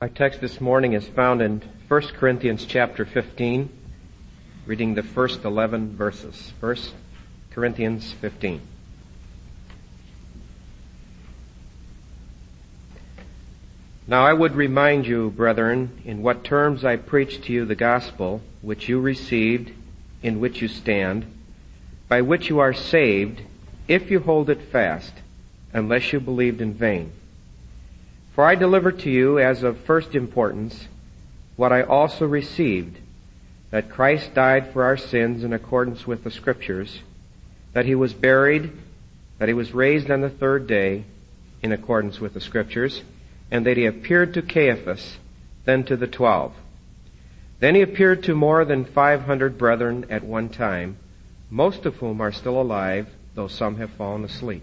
Our text this morning is found in 1 Corinthians chapter 15, reading the first 11 verses. 1 Corinthians 15. Now I would remind you, brethren, in what terms I preached to you the gospel, which you received, in which you stand, by which you are saved, if you hold it fast, unless you believed in vain. For I delivered to you as of first importance what I also received, that Christ died for our sins in accordance with the Scriptures, that he was buried, that he was raised on the third day in accordance with the Scriptures, and that he appeared to Cephas, then to the twelve. Then he appeared to more than five hundred brethren at one time, most of whom are still alive, though some have fallen asleep.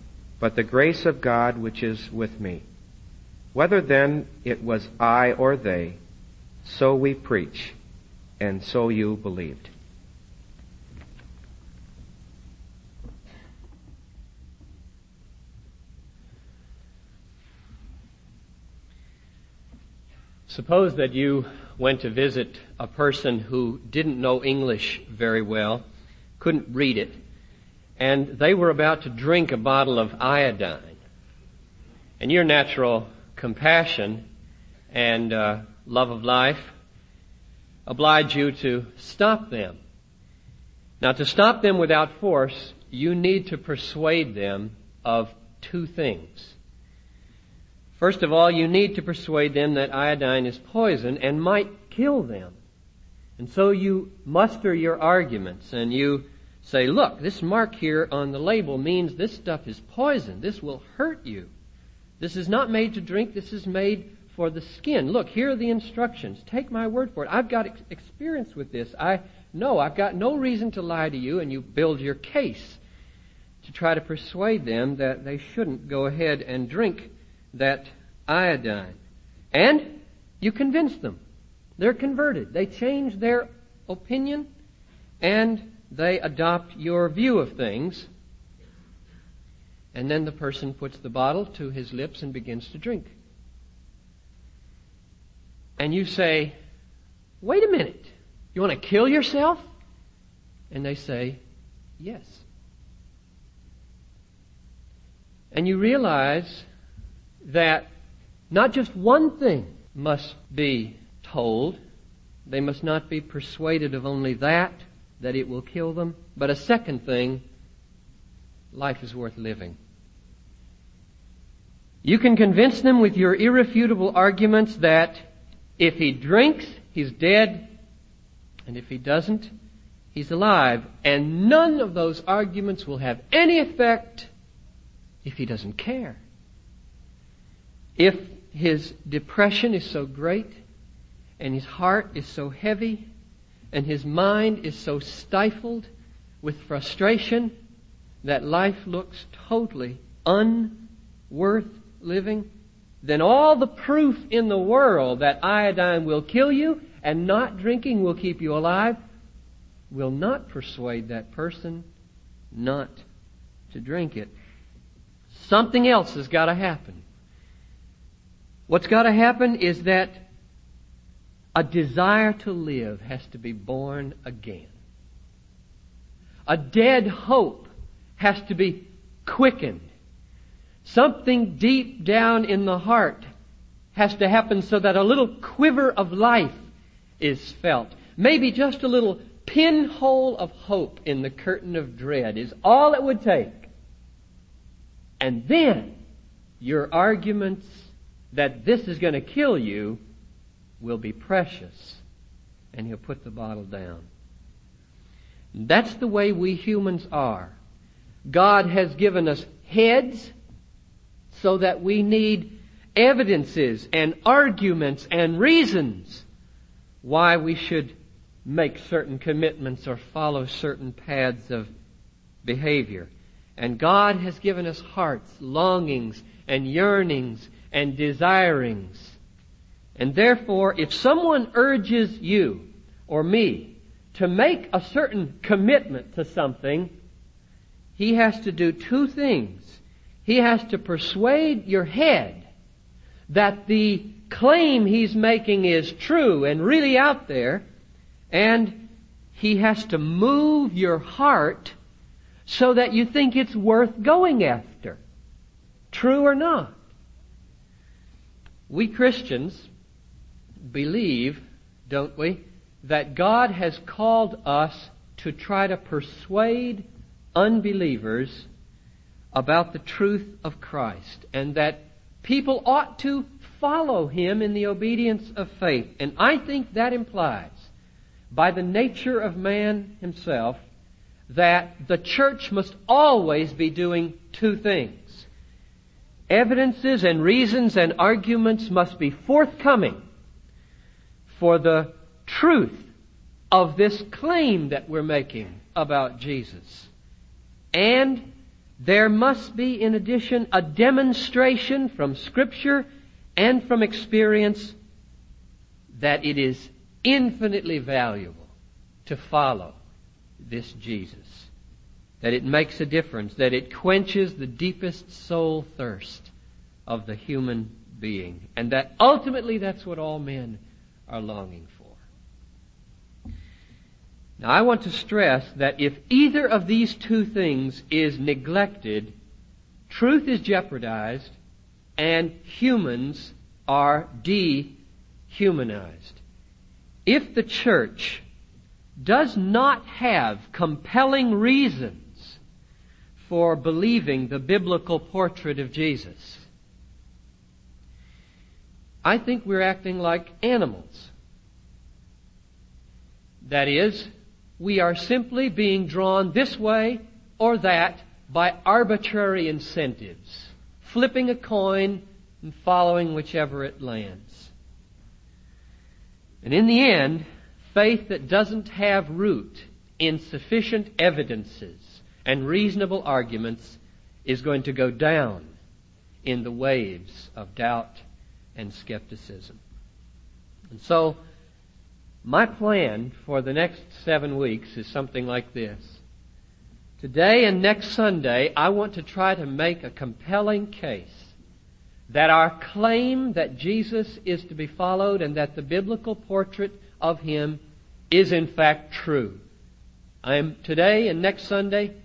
but the grace of God which is with me. Whether then it was I or they, so we preach, and so you believed. Suppose that you went to visit a person who didn't know English very well, couldn't read it, and they were about to drink a bottle of iodine. And your natural compassion and uh, love of life oblige you to stop them. Now, to stop them without force, you need to persuade them of two things. First of all, you need to persuade them that iodine is poison and might kill them. And so you muster your arguments and you say, look, this mark here on the label means this stuff is poison. This will hurt you. This is not made to drink. This is made for the skin. Look, here are the instructions. Take my word for it. I've got ex- experience with this. I know I've got no reason to lie to you, and you build your case to try to persuade them that they shouldn't go ahead and drink that iodine. And you convince them. They're converted. They change their opinion and they adopt your view of things, and then the person puts the bottle to his lips and begins to drink. And you say, wait a minute, you want to kill yourself? And they say, yes. And you realize that not just one thing must be told, they must not be persuaded of only that, that it will kill them. But a second thing, life is worth living. You can convince them with your irrefutable arguments that if he drinks, he's dead, and if he doesn't, he's alive. And none of those arguments will have any effect if he doesn't care. If his depression is so great and his heart is so heavy and his mind is so stifled with frustration that life looks totally unworth living, then all the proof in the world that iodine will kill you and not drinking will keep you alive will not persuade that person not to drink it. Something else has got to happen. What's got to happen is that a desire to live has to be born again. A dead hope has to be quickened. Something deep down in the heart has to happen so that a little quiver of life is felt. Maybe just a little pinhole of hope in the curtain of dread is all it would take. And then your arguments that this is going to kill you will be precious. And he'll put the bottle down. That's the way we humans are. God has given us heads so that we need evidences and arguments and reasons why we should make certain commitments or follow certain paths of behavior. And God has given us hearts, longings, and yearnings, and desirings. And therefore, if someone urges you or me to make a certain commitment to something, he has to do two things. He has to persuade your head that the claim he's making is true and really out there, and he has to move your heart so that you think it's worth going after. True or not? We Christians believe, don't we, that God has called us to try to persuade unbelievers about the truth of Christ and that people ought to follow Him in the obedience of faith. And I think that implies, by the nature of man himself, that the church must always be doing two things. Evidences and reasons and arguments must be forthcoming for the truth of this claim that we're making about Jesus. And there must be, in addition, a demonstration from Scripture and from experience that it is infinitely valuable to follow this Jesus. That it makes a difference, that it quenches the deepest soul thirst of the human being, and that ultimately that's what all men are longing for. Now I want to stress that if either of these two things is neglected, truth is jeopardized and humans are dehumanized. If the church does not have compelling reasons for believing the biblical portrait of Jesus, I think we're acting like animals. That is, we are simply being drawn this way or that by arbitrary incentives, flipping a coin and following whichever it lands. And in the end, faith that doesn't have root in sufficient evidences and reasonable arguments is going to go down in the waves of doubt and skepticism. And so, my plan for the next seven weeks is something like this. Today and next Sunday, I want to try to make a compelling case that our claim that Jesus is to be followed and that the biblical portrait of Him is in fact true. I am today and next Sunday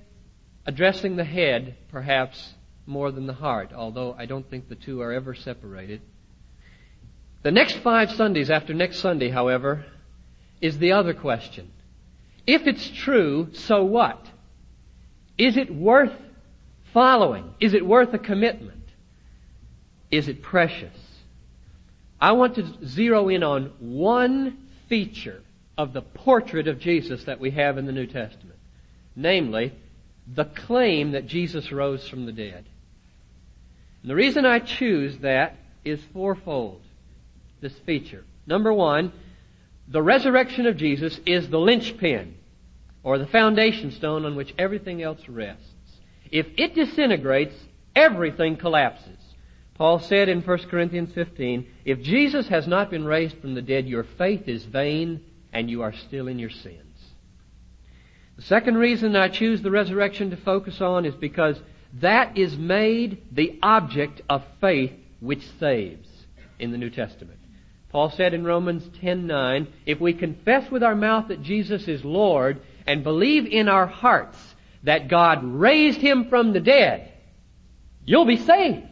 addressing the head perhaps more than the heart, although I don't think the two are ever separated. The next five Sundays after next Sunday, however, is the other question. If it's true, so what? Is it worth following? Is it worth a commitment? Is it precious? I want to zero in on one feature of the portrait of Jesus that we have in the New Testament. Namely, the claim that Jesus rose from the dead. And the reason I choose that is fourfold this feature. Number one, the resurrection of Jesus is the linchpin or the foundation stone on which everything else rests. If it disintegrates, everything collapses. Paul said in 1 Corinthians 15, if Jesus has not been raised from the dead, your faith is vain and you are still in your sins. The second reason I choose the resurrection to focus on is because that is made the object of faith which saves in the New Testament. Paul said in Romans 10:9, if we confess with our mouth that Jesus is Lord and believe in our hearts that God raised him from the dead, you'll be saved.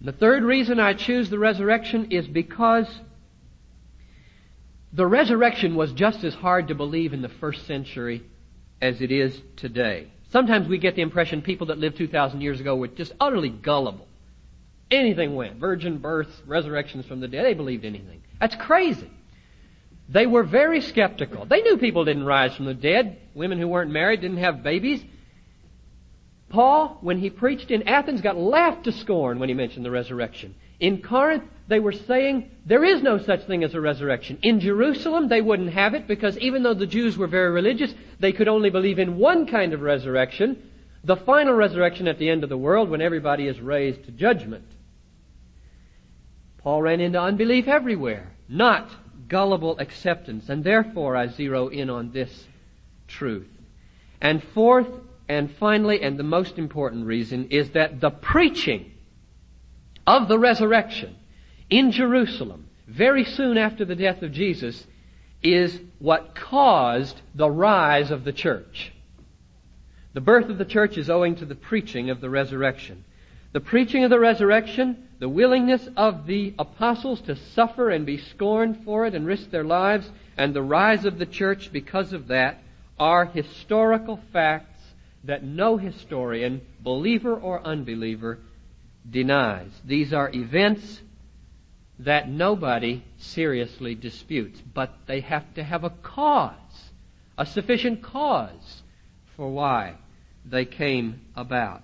The third reason I choose the resurrection is because the resurrection was just as hard to believe in the first century as it is today. Sometimes we get the impression people that lived 2,000 years ago were just utterly gullible. Anything went. Virgin births, resurrections from the dead. They believed anything. That's crazy. They were very skeptical. They knew people didn't rise from the dead. Women who weren't married didn't have babies. Paul, when he preached in Athens, got laughed to scorn when he mentioned the resurrection. In Corinth, they were saying there is no such thing as a resurrection. In Jerusalem, they wouldn't have it because even though the Jews were very religious, they could only believe in one kind of resurrection, the final resurrection at the end of the world when everybody is raised to judgment. Paul ran into unbelief everywhere, not gullible acceptance, and therefore I zero in on this truth. And fourth, and finally, and the most important reason is that the preaching of the resurrection in Jerusalem, very soon after the death of Jesus, is what caused the rise of the church. The birth of the church is owing to the preaching of the resurrection. The preaching of the resurrection, the willingness of the apostles to suffer and be scorned for it and risk their lives, and the rise of the church because of that are historical facts that no historian, believer or unbeliever, denies. These are events that nobody seriously disputes, but they have to have a cause, a sufficient cause for why they came about.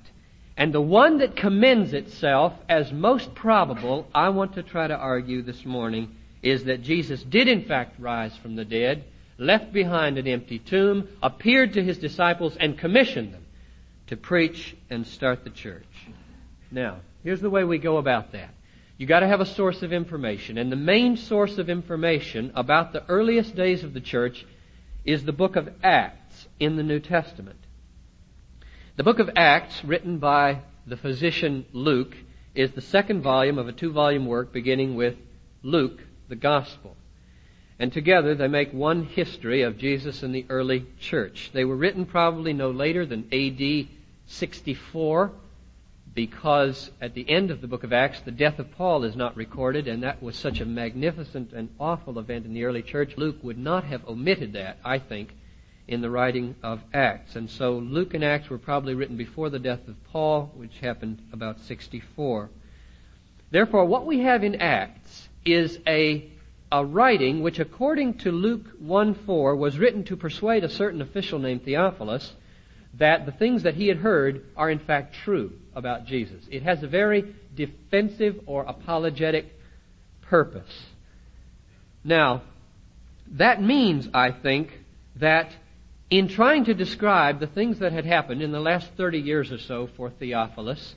And the one that commends itself as most probable, I want to try to argue this morning, is that Jesus did in fact rise from the dead, left behind an empty tomb, appeared to his disciples, and commissioned them to preach and start the church. Now, here's the way we go about that. You gotta have a source of information, and the main source of information about the earliest days of the church is the book of Acts in the New Testament. The book of Acts, written by the physician Luke, is the second volume of a two volume work beginning with Luke, the Gospel. And together they make one history of Jesus and the early church. They were written probably no later than AD 64 because at the end of the book of Acts, the death of Paul is not recorded, and that was such a magnificent and awful event in the early church. Luke would not have omitted that, I think, in the writing of Acts. And so Luke and Acts were probably written before the death of Paul, which happened about 64. Therefore, what we have in Acts is a, a writing which, according to Luke 1 4, was written to persuade a certain official named Theophilus that the things that he had heard are in fact true about Jesus. It has a very defensive or apologetic purpose. Now, that means, I think, that in trying to describe the things that had happened in the last 30 years or so for Theophilus,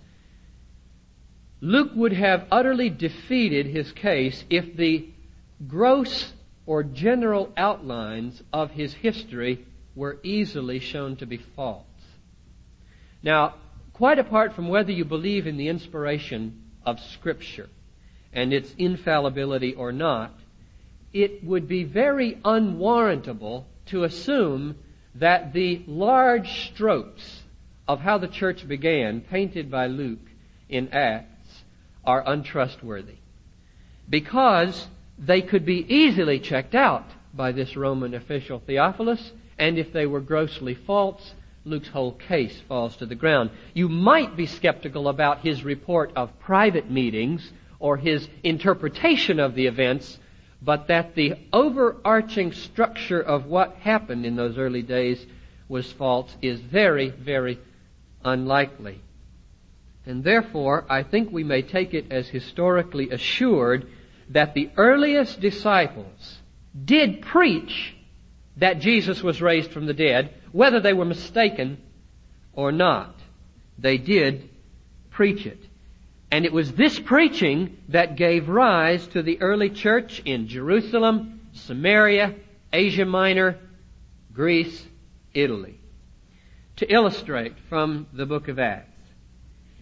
Luke would have utterly defeated his case if the gross or general outlines of his history were easily shown to be false. Now, quite apart from whether you believe in the inspiration of Scripture and its infallibility or not, it would be very unwarrantable to assume that the large strokes of how the church began, painted by Luke in Acts, are untrustworthy. Because they could be easily checked out by this Roman official Theophilus, and if they were grossly false, Luke's whole case falls to the ground. You might be skeptical about his report of private meetings or his interpretation of the events, but that the overarching structure of what happened in those early days was false is very, very unlikely. And therefore, I think we may take it as historically assured that the earliest disciples did preach that Jesus was raised from the dead, whether they were mistaken or not. They did preach it. And it was this preaching that gave rise to the early church in Jerusalem, Samaria, Asia Minor, Greece, Italy. To illustrate from the book of Acts,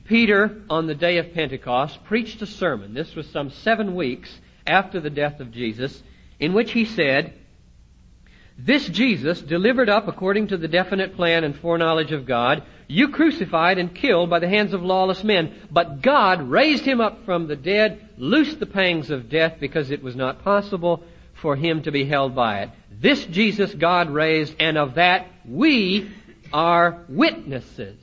Peter, on the day of Pentecost, preached a sermon. This was some seven weeks after the death of Jesus, in which he said, this Jesus, delivered up according to the definite plan and foreknowledge of God, you crucified and killed by the hands of lawless men, but God raised him up from the dead, loosed the pangs of death because it was not possible for him to be held by it. This Jesus God raised, and of that we are witnesses.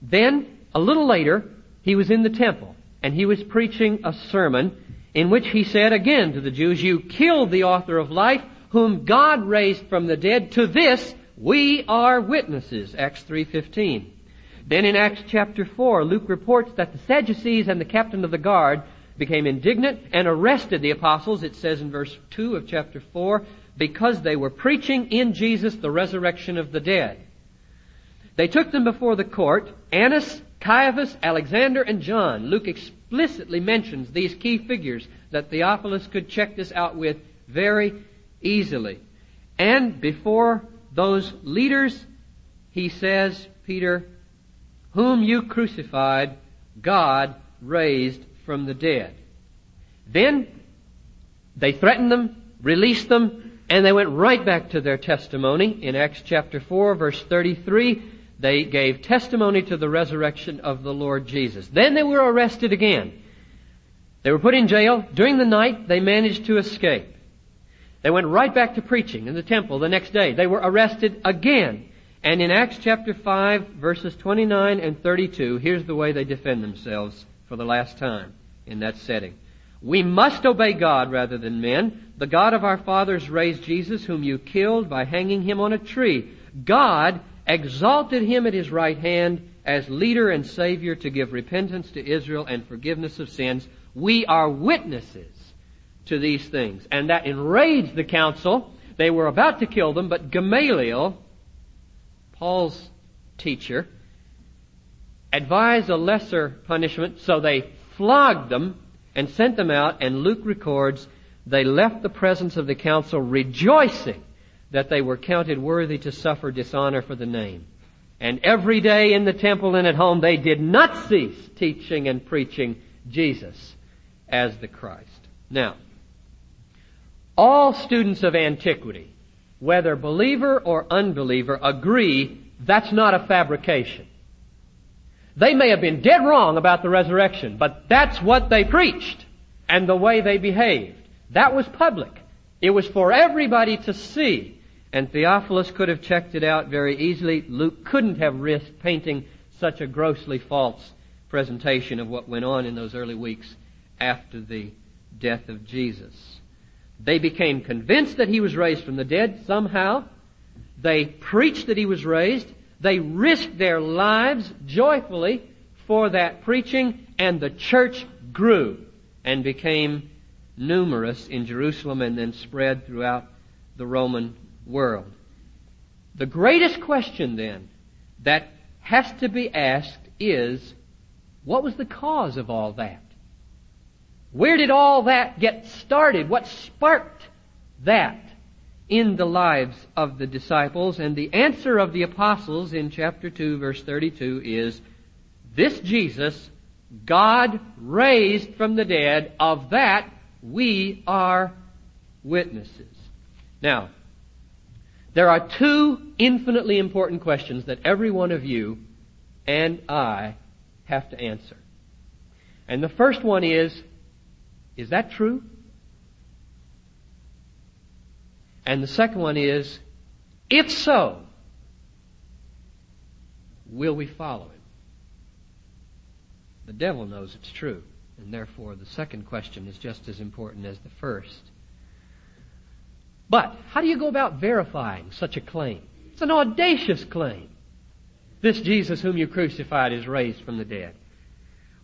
Then, a little later, he was in the temple, and he was preaching a sermon in which he said again to the Jews, you killed the author of life, whom God raised from the dead, to this we are witnesses. Acts 3.15. Then in Acts chapter 4, Luke reports that the Sadducees and the captain of the guard became indignant and arrested the apostles, it says in verse 2 of chapter 4, because they were preaching in Jesus the resurrection of the dead. They took them before the court. Annas, Caiaphas, Alexander, and John. Luke explicitly mentions these key figures that Theophilus could check this out with very easily. And before those leaders, he says, Peter, whom you crucified, God raised from the dead. Then they threatened them, released them, and they went right back to their testimony. In Acts chapter 4 verse 33, they gave testimony to the resurrection of the Lord Jesus. Then they were arrested again. They were put in jail. During the night, they managed to escape. They went right back to preaching in the temple the next day. They were arrested again. And in Acts chapter 5, verses 29 and 32, here's the way they defend themselves for the last time in that setting. We must obey God rather than men. The God of our fathers raised Jesus, whom you killed by hanging him on a tree. God exalted him at his right hand as leader and savior to give repentance to Israel and forgiveness of sins. We are witnesses to these things. And that enraged the council. They were about to kill them, but Gamaliel, Paul's teacher, advised a lesser punishment, so they flogged them and sent them out, and Luke records they left the presence of the council rejoicing that they were counted worthy to suffer dishonor for the name. And every day in the temple and at home they did not cease teaching and preaching Jesus as the Christ. Now, all students of antiquity, whether believer or unbeliever, agree that's not a fabrication. They may have been dead wrong about the resurrection, but that's what they preached and the way they behaved. That was public. It was for everybody to see. And Theophilus could have checked it out very easily. Luke couldn't have risked painting such a grossly false presentation of what went on in those early weeks after the death of Jesus. They became convinced that he was raised from the dead somehow. They preached that he was raised. They risked their lives joyfully for that preaching, and the church grew and became numerous in Jerusalem and then spread throughout the Roman world. The greatest question then that has to be asked is, what was the cause of all that? Where did all that get started? What sparked that in the lives of the disciples? And the answer of the apostles in chapter 2 verse 32 is, this Jesus God raised from the dead, of that we are witnesses. Now, there are two infinitely important questions that every one of you and I have to answer. And the first one is, is that true? And the second one is, if so, will we follow him? The devil knows it's true, and therefore the second question is just as important as the first. But how do you go about verifying such a claim? It's an audacious claim. This Jesus whom you crucified is raised from the dead.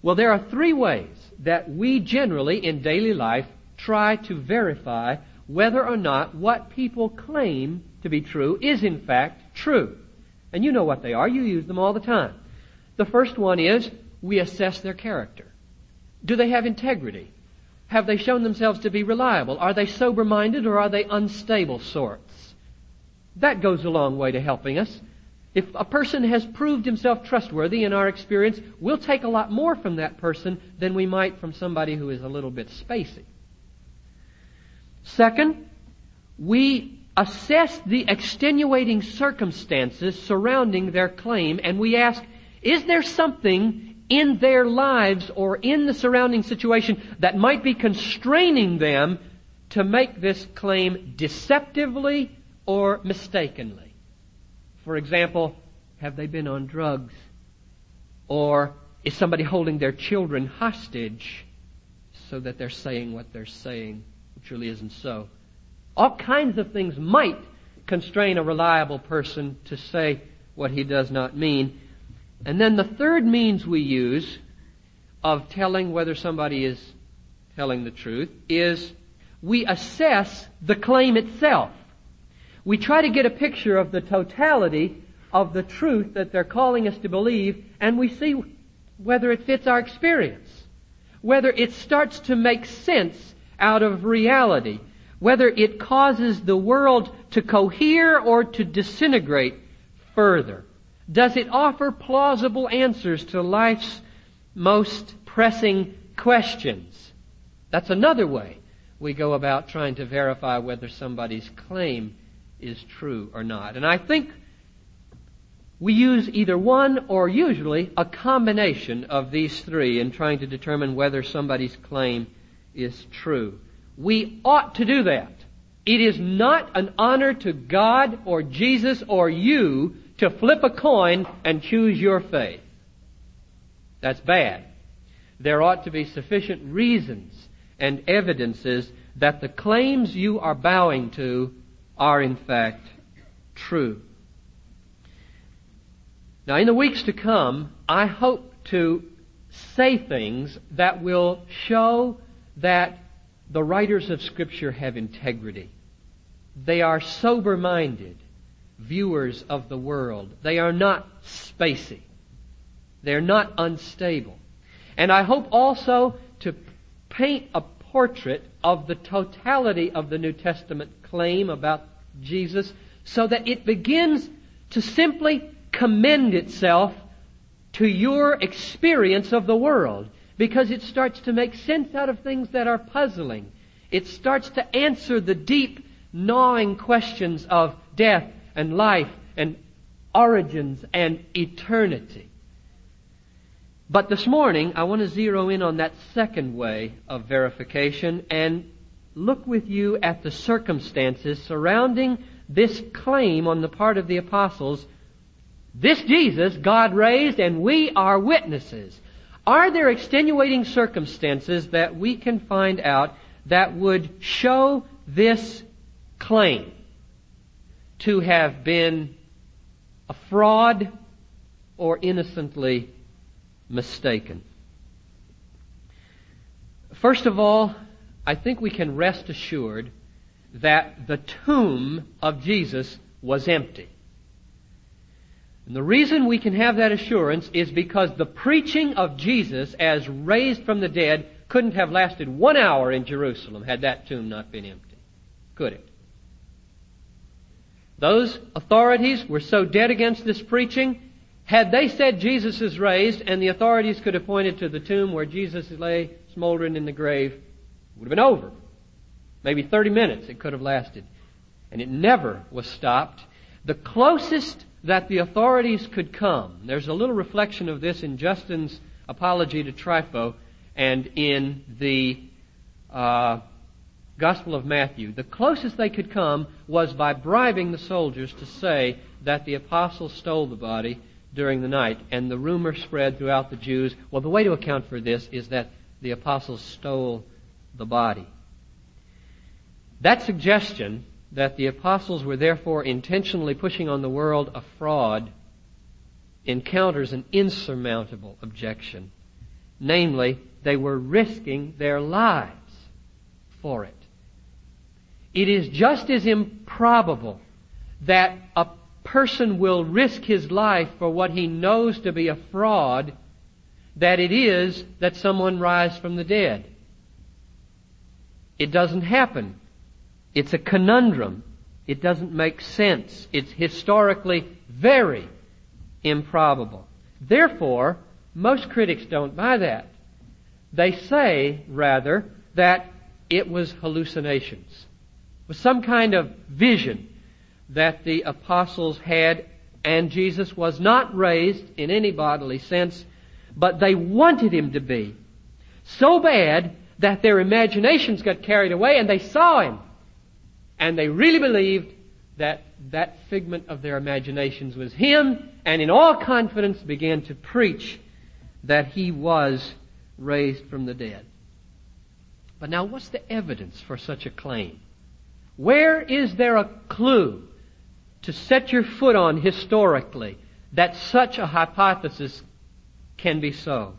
Well, there are three ways that we generally in daily life try to verify whether or not what people claim to be true is in fact true. And you know what they are. You use them all the time. The first one is we assess their character. Do they have integrity? Have they shown themselves to be reliable? Are they sober minded or are they unstable sorts? That goes a long way to helping us. If a person has proved himself trustworthy in our experience, we'll take a lot more from that person than we might from somebody who is a little bit spacey. Second, we assess the extenuating circumstances surrounding their claim and we ask, is there something in their lives or in the surrounding situation that might be constraining them to make this claim deceptively or mistakenly. For example, have they been on drugs? Or is somebody holding their children hostage so that they're saying what they're saying, which really isn't so? All kinds of things might constrain a reliable person to say what he does not mean. And then the third means we use of telling whether somebody is telling the truth is we assess the claim itself. We try to get a picture of the totality of the truth that they're calling us to believe, and we see whether it fits our experience, whether it starts to make sense out of reality, whether it causes the world to cohere or to disintegrate further. Does it offer plausible answers to life's most pressing questions? That's another way we go about trying to verify whether somebody's claim is true or not. And I think we use either one or usually a combination of these three in trying to determine whether somebody's claim is true. We ought to do that. It is not an honor to God or Jesus or you to flip a coin and choose your faith. That's bad. There ought to be sufficient reasons and evidences that the claims you are bowing to are in fact true. Now, in the weeks to come, I hope to say things that will show that the writers of Scripture have integrity. They are sober minded viewers of the world. They are not spacey. They're not unstable. And I hope also to paint a portrait of the totality of the New Testament claim about Jesus so that it begins to simply commend itself to your experience of the world because it starts to make sense out of things that are puzzling. It starts to answer the deep, gnawing questions of death and life and origins and eternity. But this morning, I want to zero in on that second way of verification and look with you at the circumstances surrounding this claim on the part of the apostles. This Jesus God raised and we are witnesses. Are there extenuating circumstances that we can find out that would show this claim to have been a fraud or innocently mistaken? First of all, I think we can rest assured that the tomb of Jesus was empty. And the reason we can have that assurance is because the preaching of Jesus as raised from the dead couldn't have lasted one hour in Jerusalem had that tomb not been empty. Could it? Those authorities were so dead against this preaching, had they said Jesus is raised and the authorities could have pointed to the tomb where Jesus lay smoldering in the grave, it would have been over. Maybe 30 minutes it could have lasted. And it never was stopped. The closest that the authorities could come, there's a little reflection of this in Justin's apology to Trypho and in the uh, Gospel of Matthew. The closest they could come was by bribing the soldiers to say that the apostles stole the body during the night. And the rumor spread throughout the Jews. Well, the way to account for this is that the apostles stole the body. That suggestion that the apostles were therefore intentionally pushing on the world a fraud encounters an insurmountable objection. Namely, they were risking their lives for it. It is just as improbable that a person will risk his life for what he knows to be a fraud that it is that someone rise from the dead. It doesn't happen. It's a conundrum. It doesn't make sense. It's historically very improbable. Therefore, most critics don't buy that. They say, rather, that it was hallucinations. It was some kind of vision that the apostles had, and Jesus was not raised in any bodily sense, but they wanted him to be. So bad that their imaginations got carried away and they saw him. And they really believed that that figment of their imaginations was him, and in all confidence began to preach that he was raised from the dead. But now, what's the evidence for such a claim? Where is there a clue to set your foot on historically that such a hypothesis can be so.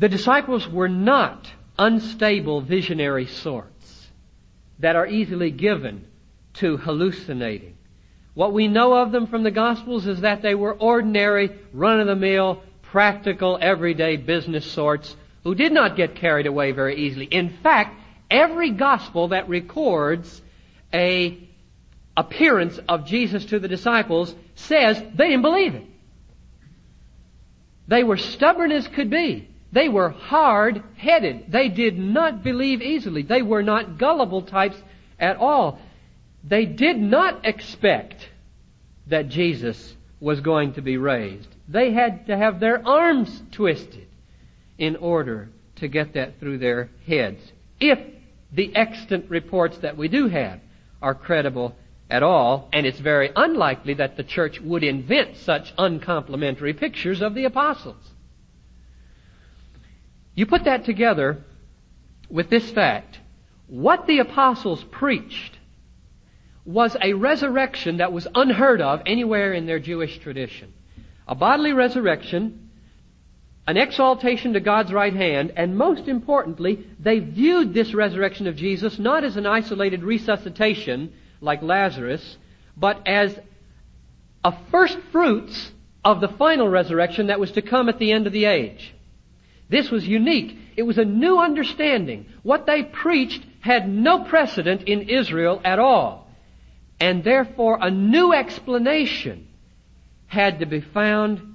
The disciples were not unstable visionary sorts that are easily given to hallucinating. What we know of them from the Gospels is that they were ordinary, run-of-the-mill, practical, everyday business sorts who did not get carried away very easily. In fact, every Gospel that records a appearance of Jesus to the disciples says they didn't believe it. They were stubborn as could be. They were hard headed. They did not believe easily. They were not gullible types at all. They did not expect that Jesus was going to be raised. They had to have their arms twisted in order to get that through their heads. If the extant reports that we do have are credible at all, and it's very unlikely that the church would invent such uncomplimentary pictures of the apostles. You put that together with this fact. What the apostles preached was a resurrection that was unheard of anywhere in their Jewish tradition. A bodily resurrection, an exaltation to God's right hand, and most importantly, they viewed this resurrection of Jesus not as an isolated resuscitation like Lazarus, but as a first fruits of the final resurrection that was to come at the end of the age. This was unique. It was a new understanding. What they preached had no precedent in Israel at all. And therefore a new explanation had to be found,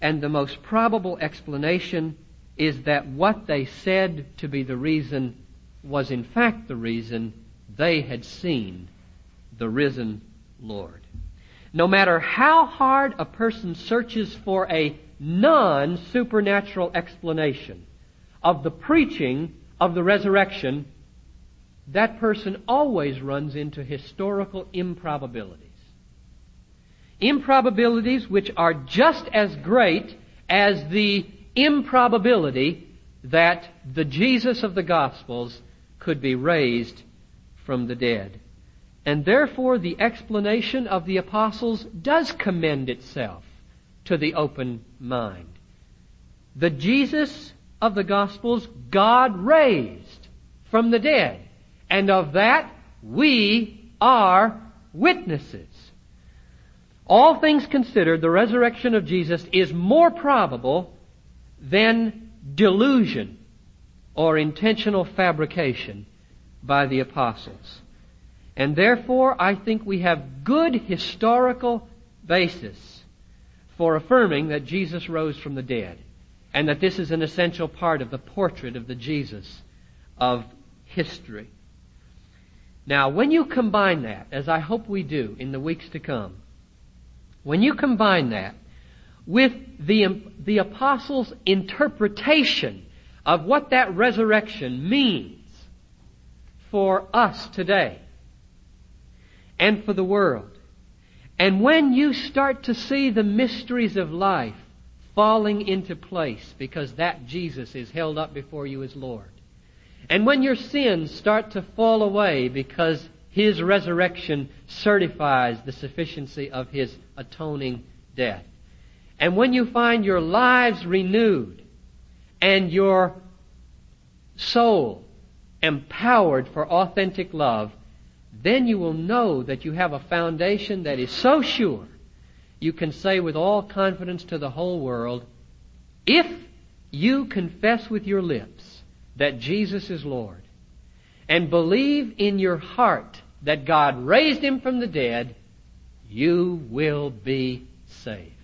and the most probable explanation is that what they said to be the reason was in fact the reason they had seen the risen Lord. No matter how hard a person searches for a non-supernatural explanation of the preaching of the resurrection, that person always runs into historical improbabilities. Improbabilities which are just as great as the improbability that the Jesus of the Gospels could be raised from the dead. And therefore, the explanation of the apostles does commend itself to the open mind. The Jesus of the Gospels, God raised from the dead. And of that, we are witnesses. All things considered, the resurrection of Jesus is more probable than delusion or intentional fabrication by the apostles. And therefore, I think we have good historical basis for affirming that Jesus rose from the dead and that this is an essential part of the portrait of the Jesus of history. Now, when you combine that, as I hope we do in the weeks to come, when you combine that with the, the apostles' interpretation of what that resurrection means for us today, and for the world. And when you start to see the mysteries of life falling into place because that Jesus is held up before you as Lord, and when your sins start to fall away because His resurrection certifies the sufficiency of His atoning death, and when you find your lives renewed and your soul empowered for authentic love, then you will know that you have a foundation that is so sure you can say with all confidence to the whole world, if you confess with your lips that Jesus is Lord and believe in your heart that God raised him from the dead, you will be saved.